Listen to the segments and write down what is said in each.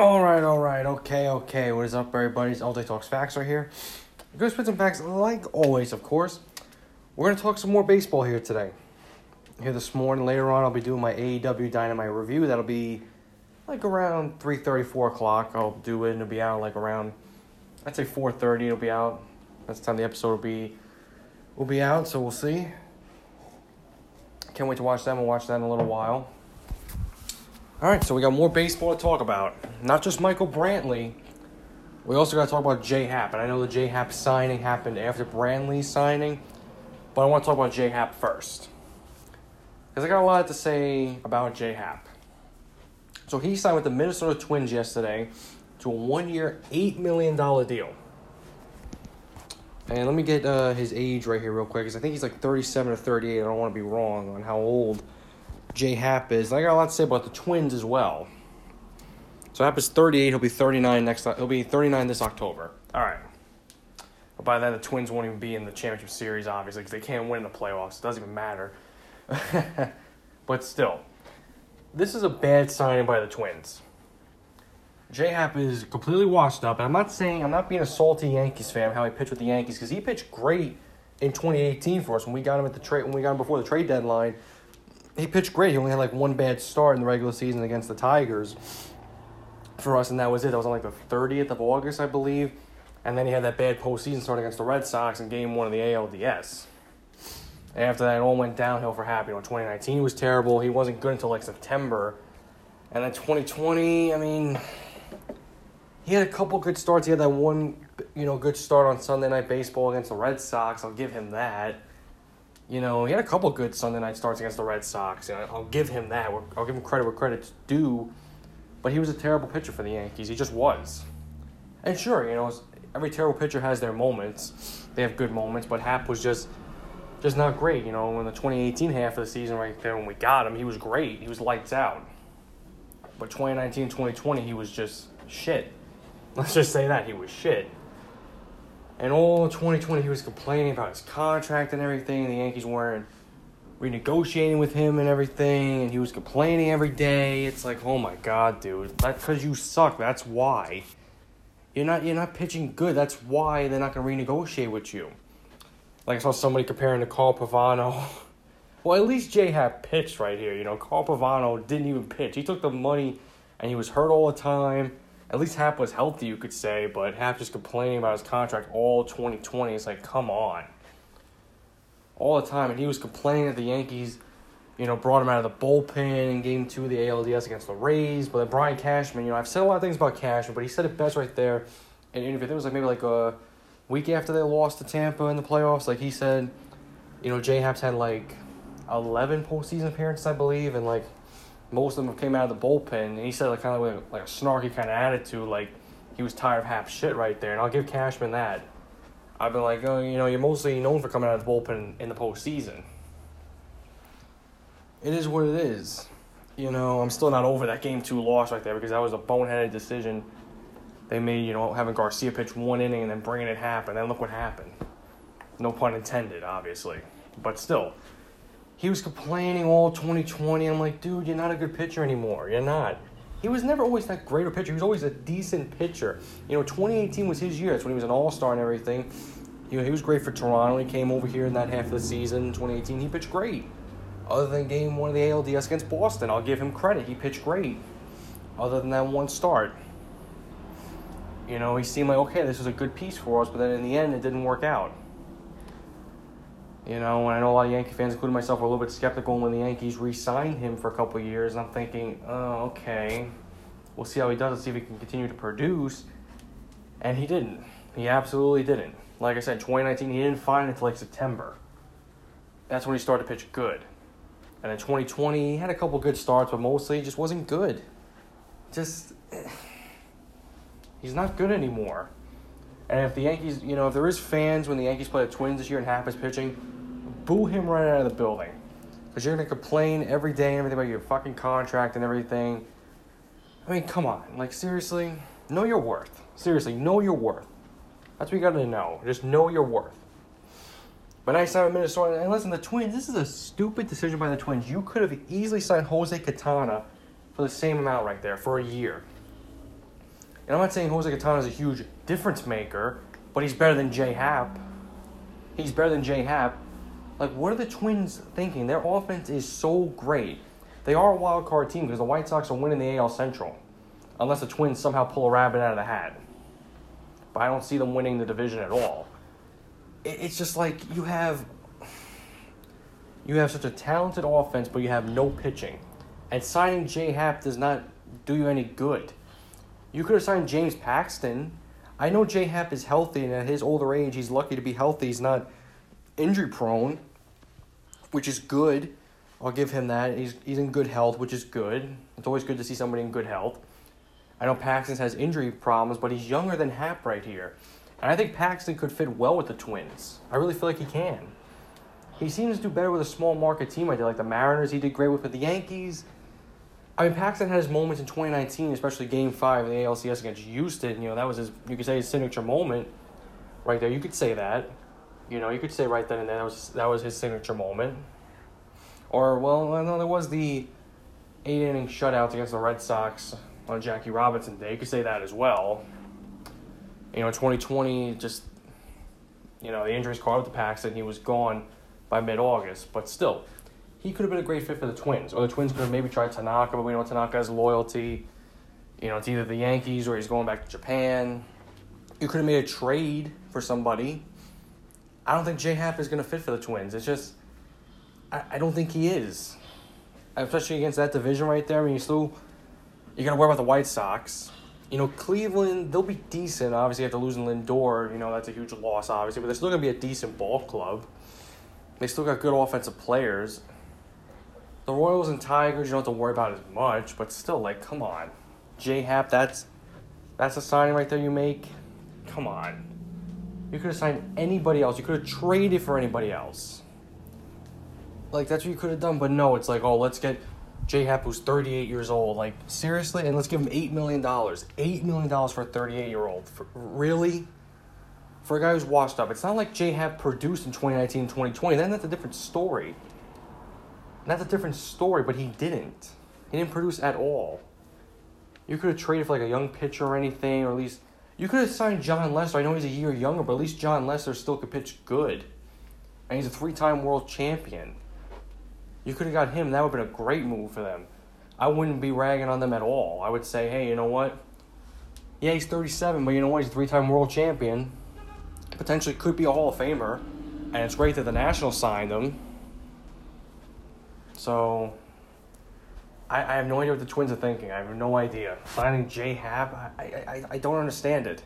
All right, all right, okay, okay. What is up, everybody? It's All Day Talks Facts right here. Going to spit some facts, like always, of course. We're to talk some more baseball here today. Here this morning, later on, I'll be doing my AEW Dynamite review. That'll be like around 3.30, 4 o'clock. I'll do it, and it'll be out like around, I'd say 4.30 it'll be out. That's the time the episode will be, will be out, so we'll see. Can't wait to watch them. We'll watch that in a little while. All right, so we got more baseball to talk about. Not just Michael Brantley. We also got to talk about J Happ. And I know the J Happ signing happened after Brantley's signing, but I want to talk about J Happ first. Because I got a lot to say about J Happ. So he signed with the Minnesota Twins yesterday to a one year, $8 million deal. And let me get uh, his age right here real quick, because I think he's like 37 or 38. I don't want to be wrong on how old J Happ is. I got a lot to say about the Twins as well. So Happ is 38. He'll be 39 next. He'll be 39 this October. All right. But by then, the Twins won't even be in the championship series, obviously, because they can't win the playoffs. It doesn't even matter. but still, this is a bad signing by the Twins. J Happ is completely washed up, and I'm not saying I'm not being a salty Yankees fan how he pitched with the Yankees because he pitched great in 2018 for us when we got him at the trade when we got him before the trade deadline he pitched great. He only had like one bad start in the regular season against the Tigers for us, and that was it. That was on like the 30th of August, I believe. And then he had that bad postseason start against the Red Sox in game one of the ALDS. After that, it all went downhill for Happy. You know, 2019 was terrible. He wasn't good until like September. And then 2020, I mean, he had a couple good starts. He had that one, you know, good start on Sunday Night Baseball against the Red Sox. I'll give him that. You know, he had a couple good Sunday night starts against the Red Sox. I'll give him that. I'll give him credit where credit's due. But he was a terrible pitcher for the Yankees. He just was. And sure, you know, every terrible pitcher has their moments. They have good moments, but Happ was just just not great. You know, in the 2018 half of the season, right there when we got him, he was great. He was lights out. But 2019, 2020, he was just shit. Let's just say that he was shit. And all 2020, he was complaining about his contract and everything. The Yankees weren't renegotiating with him and everything, and he was complaining every day. It's like, oh my god, dude, that's because you suck. That's why. You're not you're not pitching good. That's why they're not gonna renegotiate with you. Like I saw somebody comparing to Carl Pavano. Well, at least Jay Happ pitched right here. You know, Carl Pavano didn't even pitch. He took the money, and he was hurt all the time at least Happ was healthy, you could say, but Happ just complaining about his contract all 2020. It's like, come on. All the time. And he was complaining that the Yankees, you know, brought him out of the bullpen in game two of the ALDS against the Rays. But then Brian Cashman, you know, I've said a lot of things about Cashman, but he said it best right there in an interview. It was like maybe like a week after they lost to Tampa in the playoffs. Like he said, you know, J Happ's had like 11 postseason appearances, I believe, and like most of them came out of the bullpen, and he said like kind of like, like a snarky kind of attitude, like he was tired of half shit right there, and I'll give Cashman that. I've been like, oh, you know, you're mostly known for coming out of the bullpen in the postseason. It is what it is. You know, I'm still not over that game two loss right there because that was a boneheaded decision they made, you know, having Garcia pitch one inning and then bringing it happen. And then look what happened. No pun intended, obviously. But still, he was complaining all 2020. I'm like, dude, you're not a good pitcher anymore. You're not. He was never always that great a pitcher. He was always a decent pitcher. You know, 2018 was his year. That's when he was an all star and everything. You know, he was great for Toronto. He came over here in that half of the season, 2018. He pitched great. Other than game one of the ALDS against Boston, I'll give him credit. He pitched great. Other than that one start. You know, he seemed like, okay, this was a good piece for us, but then in the end, it didn't work out. You know, and I know a lot of Yankee fans, including myself, were a little bit skeptical when the Yankees re-signed him for a couple years. I'm thinking, oh, okay, we'll see how he does. Let's see if he can continue to produce. And he didn't. He absolutely didn't. Like I said, 2019, he didn't find it until like September. That's when he started to pitch good. And in 2020, he had a couple good starts, but mostly he just wasn't good. Just, eh, he's not good anymore. And if the Yankees, you know, if there is fans when the Yankees play the Twins this year and Happ is pitching, boo him right out of the building. Because you're going to complain every day and everything about your fucking contract and everything. I mean, come on. Like, seriously, know your worth. Seriously, know your worth. That's what you got to know. Just know your worth. But I signed Minnesota, and listen, the Twins, this is a stupid decision by the Twins. You could have easily signed Jose Quintana for the same amount right there for a year. And I'm not saying Jose Quintana is a huge difference maker, but he's better than Jay Happ. He's better than Jay Happ. Like, what are the Twins thinking? Their offense is so great. They are a wild card team because the White Sox are winning the AL Central, unless the Twins somehow pull a rabbit out of the hat. But I don't see them winning the division at all. It's just like you have you have such a talented offense, but you have no pitching. And signing Jay Happ does not do you any good. You could have signed James Paxton. I know Jay Happ is healthy, and at his older age, he's lucky to be healthy. He's not injury prone, which is good. I'll give him that. He's he's in good health, which is good. It's always good to see somebody in good health. I know Paxton has injury problems, but he's younger than Happ right here. And I think Paxton could fit well with the Twins. I really feel like he can. He seems to do better with a small market team. I did like the Mariners. He did great with, with the Yankees. I mean, Paxton had his moments in 2019, especially Game Five of the ALCS against Houston. You know, that was his. You could say his signature moment, right there. You could say that. You know, you could say right then and there that was that was his signature moment. Or well, no, there was the eight inning shutout against the Red Sox on Jackie Robinson Day. You could say that as well. You know, 2020 just you know the injuries caught up to Paxton. He was gone by mid August, but still, he could have been a great fit for the Twins. Or the Twins could have maybe tried Tanaka, but we know Tanaka has loyalty. You know, it's either the Yankees or he's going back to Japan. You could have made a trade for somebody. I don't think J Happ is going to fit for the Twins. It's just, I, I don't think he is. Especially against that division right there. I mean, you still, you got to worry about the White Sox. You know, Cleveland, they'll be decent. Obviously, after losing Lindor, you know, that's a huge loss, obviously, but they're still going to be a decent ball club. They still got good offensive players. The Royals and Tigers, you don't have to worry about as much, but still, like, come on. J Happ, that's that's a signing right there you make. Come on. You could have signed anybody else. You could have traded for anybody else. Like that's what you could have done, but no, it's like, oh, let's get J Happ who's 38 years old. Like seriously, and let's give him eight million dollars. Eight million dollars for a 38 year old. Really? For a guy who's washed up, it's not like J Happ produced in 2019, 2020. Then that's a different story. That's a different story, but he didn't. He didn't produce at all. You could have traded for like a young pitcher or anything, or at least you could have signed Jon Lester. I know he's a year younger, but at least Jon Lester still could pitch good. And he's a three time world champion. You could have got him. That would have been a great move for them. I wouldn't be ragging on them at all. I would say, hey, you know what? Yeah, he's 37, but you know what? He's a three time world champion. Potentially could be a Hall of Famer. And it's great that the Nationals signed him. So I, I have no idea what the Twins are thinking. I have no idea. Signing J Happ, I, I, I don't understand it.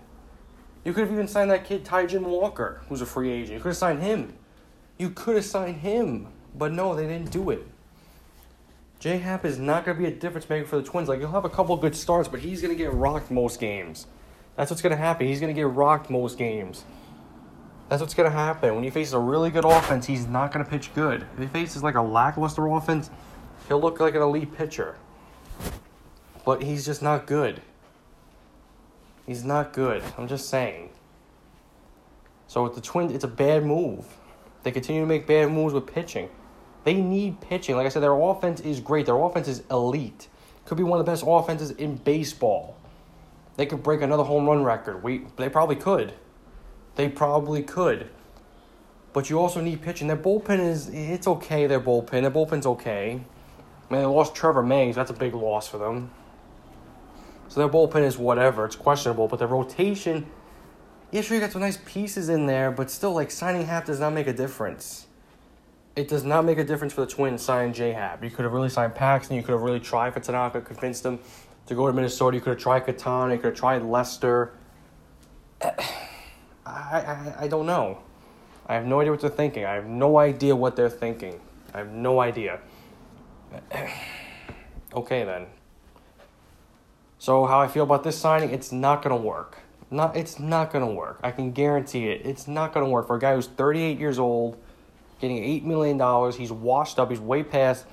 You could have even signed that kid Taijuan Walker, who's a free agent. You could have signed him. You could have signed him, but no, they didn't do it. J Happ is not going to be a difference maker for the Twins. Like, he'll have a couple good starts, but he's going to get rocked most games. That's what's going to happen. He's going to get rocked most games. That's what's going to happen. When he faces a really good offense, he's not going to pitch good. If he faces like a lackluster offense, he'll look like an elite pitcher. But he's just not good. He's not good. I'm just saying. So with the Twins, it's a bad move. They continue to make bad moves with pitching. They need pitching. Like I said, their offense is great. Their offense is elite. Could be one of the best offenses in baseball. They could break another home run record. We they probably could. They probably could. But you also need pitching. Their bullpen is it's okay, their bullpen. Their bullpen's okay. I mean they lost Trevor May, so that's a big loss for them. So their bullpen is whatever, it's questionable, but their rotation yeah, sure, you got some nice pieces in there, but still, like, signing Happ does not make a difference. It does not make a difference for the Twins signing J Happ. You could have really signed Paxton. You could have really tried for Tanaka, convinced them to go to Minnesota. You could have tried Quintana. You could have tried Lester. I, I, I don't know. I have no idea what they're thinking. I have no idea what they're thinking. I have no idea. okay, then. So, how I feel about this signing, it's not to work. Not, it's not to work. I can guarantee it. It's not to work for a guy who's 38 years old, getting $8 million. He's washed up. He's way past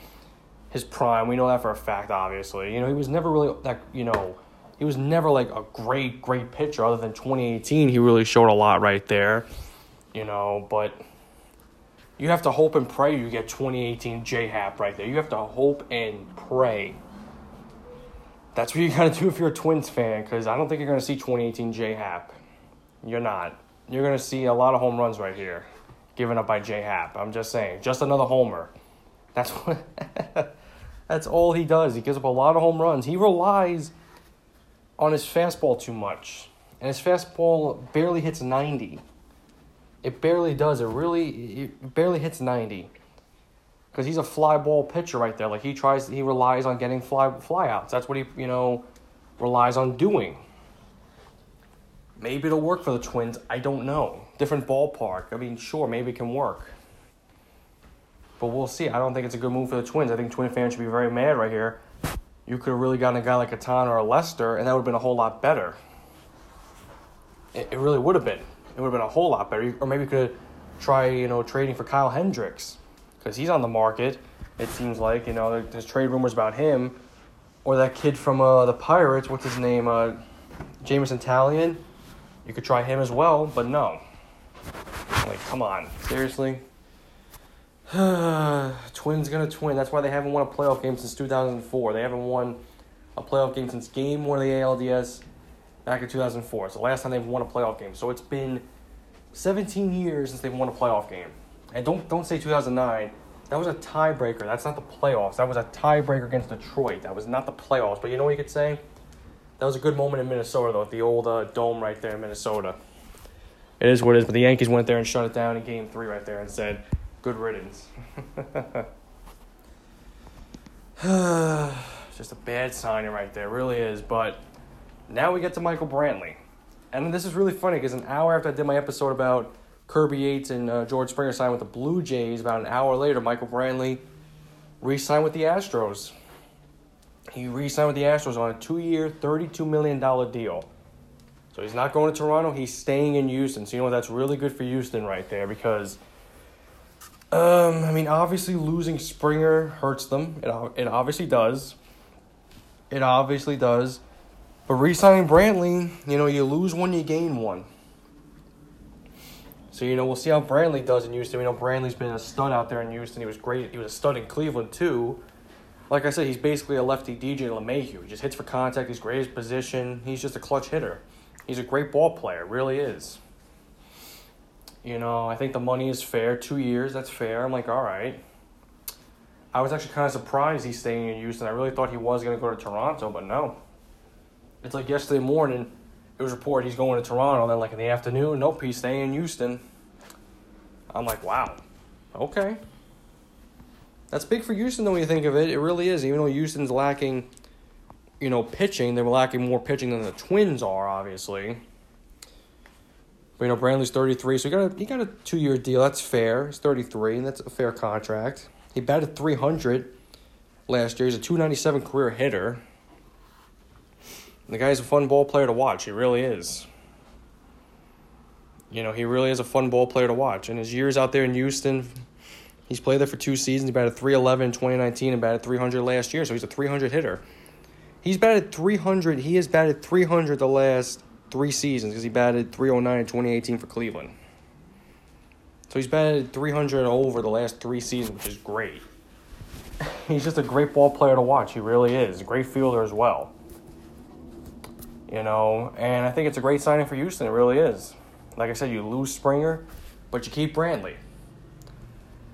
his prime. We know that for a fact, obviously. You know, he was never really, that, you know, he was never like a great, great pitcher other than 2018. He really showed a lot right there, you know, but you have to hope and pray you get 2018 J Happ right there. You have to hope and pray. that's what you got to do if you're a Twins fan, because I don't think you're to see 2018 J Happ. You're not. You're to see a lot of home runs right here, given up by J Happ. I'm just saying, just another homer. That's what. that's all he does. He gives up a lot of home runs. He relies on his fastball too much, and his fastball barely hits 90. It barely does. It really, it barely hits 90 because he's a fly ball pitcher right there. Like he tries, he relies on getting fly flyouts. That's what he you know relies on doing. Maybe it'll work for the Twins. I don't know. Different ballpark. I mean, sure, maybe it can work. But we'll see. I don't think it's a good move for the Twins. I think Twin fans should be very mad right here. You could have really gotten a guy like a Ton or a Lester, and that would have been a whole lot better. It, it really would have been. It would have been a whole lot better. Or maybe you could try, you know, trading for Kyle Hendricks because he's on the market. It seems like you know there's trade rumors about him, or that kid from uh, the Pirates. What's his name? Uh, Jameson Taillon. You could try him as well, but no. Like, come on, seriously. Twins gonna twin. That's why they haven't won a playoff game since 2004. They haven't won a playoff game since Game One of the ALDS back in 2004. It's the last time they've won a playoff game. So it's been 17 years since they've won a playoff game. And don't don't say 2009. That was a tiebreaker. That's not the playoffs. That was a tiebreaker against Detroit. That was not the playoffs. But you know what you could say? That was a good moment in Minnesota, though, at the old uh, dome right there in Minnesota. It is what it is. But the Yankees went there and shut it down in Game Three right there and said, "Good riddance." Just a bad signing right there, really is. But now we get to Michael Brantley, and this is really funny because an hour after I did my episode about Kirby Yates and uh, George Springer signed with the Blue Jays. About an hour later, Michael Brantley re-signed with the Astros. He re-signed with the Astros on a two-year, $32 million deal. So he's not going to Toronto. He's staying in Houston. So you know? That's really good for Houston right there because, um, I mean, obviously losing Springer hurts them. It it obviously does. It obviously does. But re-signing Brantley, you know, you lose one, you gain one. So, you know, we'll see how Brantley does in Houston. We know Brantley's been a stud out there in Houston. He was great. He was a stud in Cleveland, too. Like I said, he's basically a lefty DJ LeMahieu. He just hits for contact. He's great at his position. He's just a clutch hitter. He's a great ball player, really is. You know, I think the money is fair. Two years, that's fair. I'm like, all right. I was actually kind of surprised he's staying in Houston. I really thought he was going to go to Toronto, but no. It's like yesterday morning, it was reported he's going to Toronto. Then, like in the afternoon, nope, he's staying in Houston. I'm like, wow, okay. That's big for Houston, though, when you think of it. It really is. Even though Houston's lacking, you know, pitching, they're lacking more pitching than the Twins are, obviously. But, you know, Brantley's 33, so he got a, he got a two year deal. That's fair. He's 33, and that's a fair contract. He batted 300 last year. He's a 297 career hitter. The guy's a fun ball player to watch. He really is. You know, he really is a fun ball player to watch. And his years out there in Houston, he's played there for two seasons. He batted 311 in 2019 and batted 300 last year, so he's a 300 hitter. He's batted 300. He has batted 300 the last three seasons because he batted 309 in 2018 for Cleveland. So he's batted 300 over the last three seasons, which is great. He's just a great ball player to watch. He really is. A great fielder as well. You know, and I think it's a great signing for Houston. It really is. Like I said, you lose Springer, but you keep Brantley.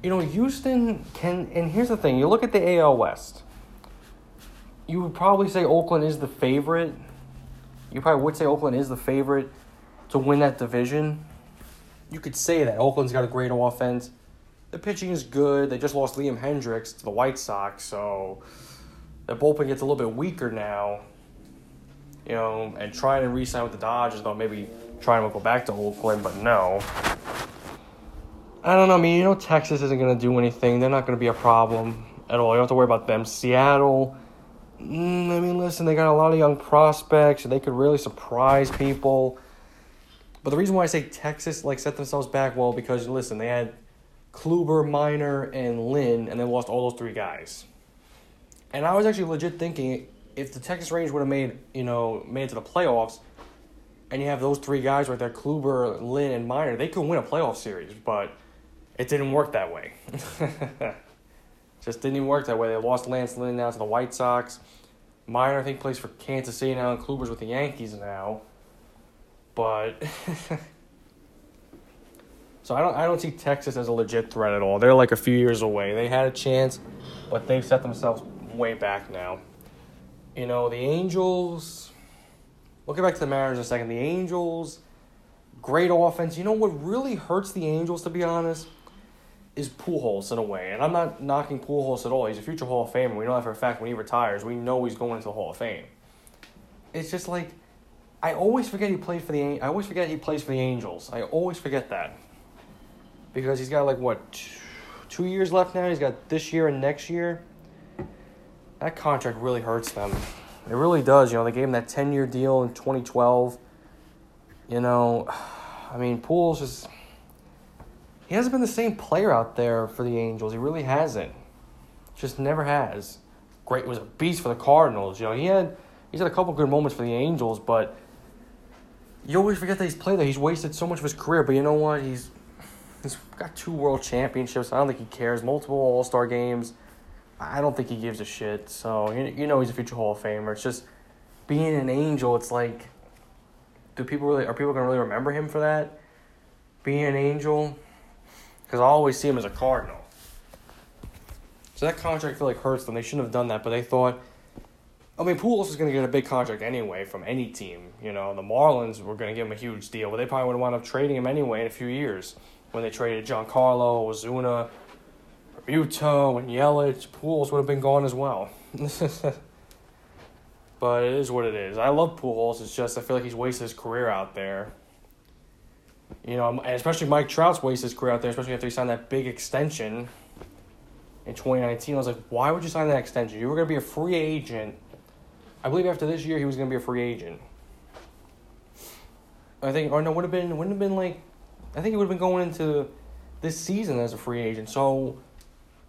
You know, Houston can, and here's the thing you look at the AL West. You would probably say Oakland is the favorite. You probably would say Oakland is the favorite to win that division. You could say that. Oakland's got a great offense. The pitching is good. They just lost Liam Hendriks to the White Sox, so the bullpen gets a little bit weaker now. You know, and trying to re sign with the Dodgers, though, maybe trying to go back to Oakland, but no. I don't know. I mean, you know, Texas isn't going to do anything. They're not going to be a problem at all. You don't have to worry about them. Seattle, mm, I mean, listen, they got a lot of young prospects. and They could really surprise people. But the reason why I say Texas like set themselves back well because listen, they had Kluber, Minor, and Lynn, and they lost all those three guys. And I was actually legit thinking if the Texas Rangers would have made you know made it to the playoffs, and you have those three guys right there, Kluber, Lynn, and Minor, they could win a playoff series, but it didn't work that way. Just didn't even work that way. They lost Lance Lynn now to the White Sox. Minor, I think, plays for Kansas City now, and Kluber's with the Yankees now. But so I don't I don't see Texas as a legit threat at all. They're like a few years away. They had a chance, but they've set themselves way back now. You know, the Angels We'll get back to the Mariners in a second. The Angels, great offense. You know what really hurts the Angels, to be honest, is Pujols in a way. And I'm not knocking Pujols at all. He's a future Hall of Famer. We know that for a fact. When he retires, we know he's going into the Hall of Fame. It's just like I always forget he played for the. I always forget he plays for the Angels. I always forget that because he's got like what two years left now. He's got this year and next year. That contract really hurts them. It really does. You know, they gave him that 10 year deal in 2012. You know, I mean, Pujols just. He hasn't been the same player out there for the Angels. He really hasn't. Just never has. Great was a beast for the Cardinals. You know, he had he's had a couple good moments for the Angels, but you always forget that he's played there. He's wasted so much of his career, but you know what? He's he's got two world championships. I don't think he cares. Multiple All Star games. I don't think he gives a shit. So you, you know he's a future Hall of Famer. It's just being an angel. It's like, do people really are people gonna really remember him for that? Being an angel, because I always see him as a Cardinal. So that contract I feel like hurts them. They shouldn't have done that, but they thought. I mean, Pujols was going to get a big contract anyway from any team. You know, the Marlins were going to give him a huge deal, but they probably would have wound up trading him anyway in a few years when they traded Giancarlo, Ozuna, Muto and Yelich, Pools would have been gone as well. but it is what it is. I love Pools. It's just I feel like he's wasted his career out there. You know, and especially Mike Trout's wasted his career out there, especially after he signed that big extension in 2019. I was like, why would you sign that extension? You were going to be a free agent. I believe after this year, he was going to be a free agent. I think, or no, would have been, wouldn't have been like, I think he would have been going into this season as a free agent. So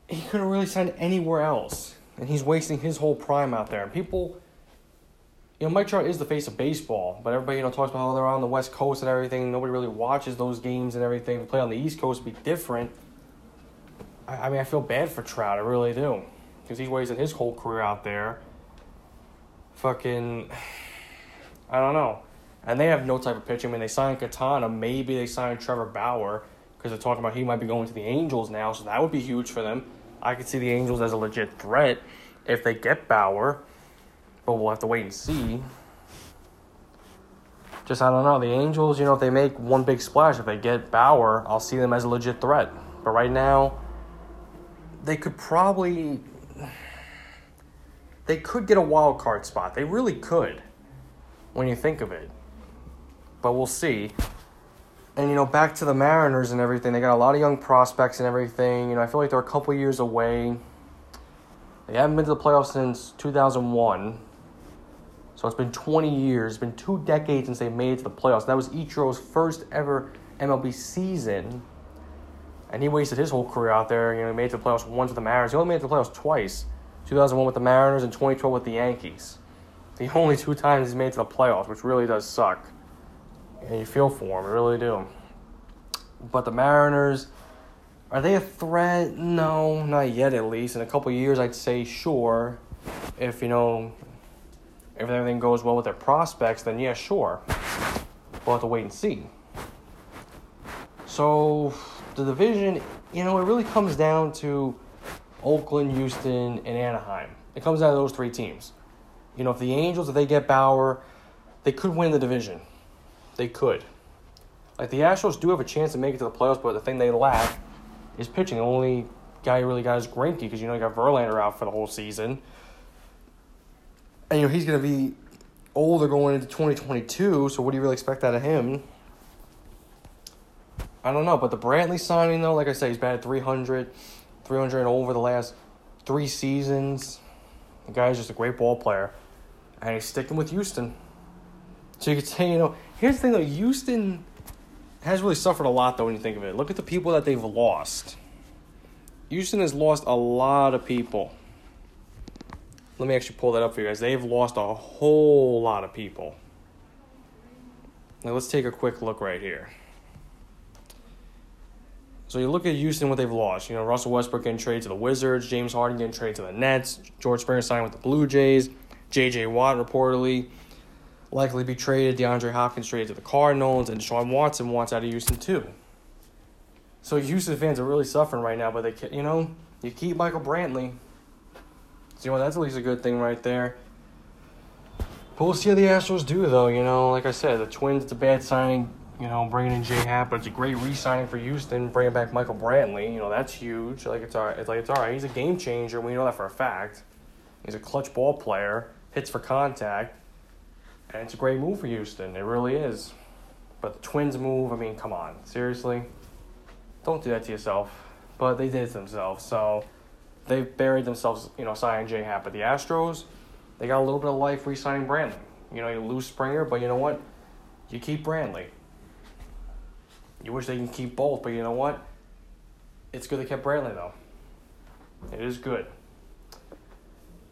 he could have really signed anywhere else. And he's wasting his whole prime out there. And people, you know, Mike Trout is the face of baseball, but everybody, you know, talks about how they're on the West Coast and everything. Nobody really watches those games and everything. To play on the East Coast would be different. I, I mean, I feel bad for Trout. I really do. Because he's wasting his whole career out there. Fucking, I don't know. And they have no type of pitching. I mean, they signed Quintana. Maybe they signed Trevor Bauer because they're talking about he might be going to the Angels now, so that would be huge for them. I could see the Angels as a legit threat if they get Bauer, but we'll have to wait and see. Just I don't know. The Angels, you know, if they make one big splash, if they get Bauer, I'll see them as a legit threat. But right now, they could probably they could get a wild card spot. They really could when you think of it. But we'll see. And you know, back to the Mariners and everything, they got a lot of young prospects and everything. You know, I feel like they're a couple years away. They haven't been to the playoffs since 2001. So it's been 20 years, it's been two decades since they made it to the playoffs. That was Ichiro's first ever MLB season. And he wasted his whole career out there. You know, he made it to the playoffs once with the Mariners. He only made it to the playoffs twice 2001 with the Mariners and 2012 with the Yankees. The only two times he's made it to the playoffs, which really does suck and you feel for them, really do. But the Mariners, are they a threat? No, not yet. At least in a couple years, I'd say sure. If you know, if everything goes well with their prospects, then yeah, sure. We'll have to wait and see. So the division, you know, it really comes down to Oakland, Houston, and Anaheim. It comes down to those three teams. You know, if the Angels, if they get Bauer, they could win the division. They could. Like the Astros do have a chance to make it to the playoffs, but the thing they lack is pitching. The only guy who really got is Greinke because you know you got Verlander out for the whole season, and you know he's gonna be older going into twenty twenty two. So what do you really expect out of him? I don't know, but the Brantley signing though, like I said, he's batted 300, 300 and over the last three seasons. The guy's just a great ball player, and he's sticking with Houston. So you could say, you know, here's the thing though, Houston has really suffered a lot though when you think of it. Look at the people that they've lost. Houston has lost a lot of people. Let me actually pull that up for you guys. They've lost a whole lot of people. Now let's take a quick look right here. So you look at Houston, what they've lost. You know, Russell Westbrook getting traded to the Wizards, James Harden getting traded to the Nets, George Springer signed with the Blue Jays, J.J. Watt reportedly likely be traded. DeAndre Hopkins traded to the Cardinals, and Deshaun Watson wants out of Houston too. So Houston fans are really suffering right now, but they, can, you know, you keep Michael Brantley. So you know that's at least a good thing right there. But we'll see how the Astros do, though. You know, like I said, the Twins, it's a bad signing. You know, bringing in J Happ, but it's a great re-signing for Houston. Bringing back Michael Brantley, you know, that's huge. Like it's all right. It's like it's all right. He's a game changer. We know that for a fact. He's a clutch ball player. Hits for contact, and it's a great move for Houston. It really is. But the Twins move. I mean, come on, seriously. Don't do that to yourself. But they did it themselves. So they've buried themselves. You know, signing J Happ. But the Astros they got a little bit of life re-signing Brantley. You know, you lose Springer, but you know what? You keep Brantley. You wish they can keep both, but you know what? It's good they kept Brantley though. It is good.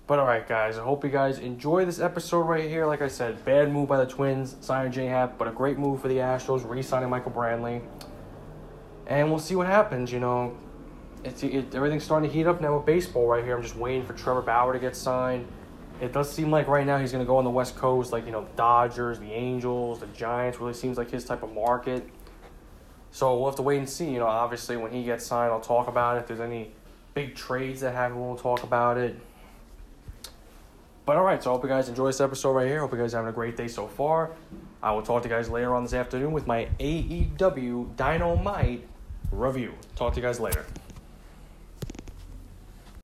But all right, guys. I hope you guys enjoy this episode right here. Like I said, bad move by the Twins, signing J Happ, but a great move for the Astros, re-signing Michael Brantley. And we'll see what happens. You know, it's it, everything's starting to heat up now with baseball right here. I'm just waiting for Trevor Bauer to get signed it does seem like right now he's going to go on the West Coast, like, you know, the Dodgers, the Angels, the Giants, really seems like his type of market. So we'll have to wait and see. You know, obviously, when he gets signed, I'll talk about it. If there's any big trades that happen, we'll talk about it. But all right, so I hope you guys enjoy this episode right here. Hope you guys having a great day so far. I will talk to you guys later on this afternoon with my AEW Dynamite review. Talk to you guys later.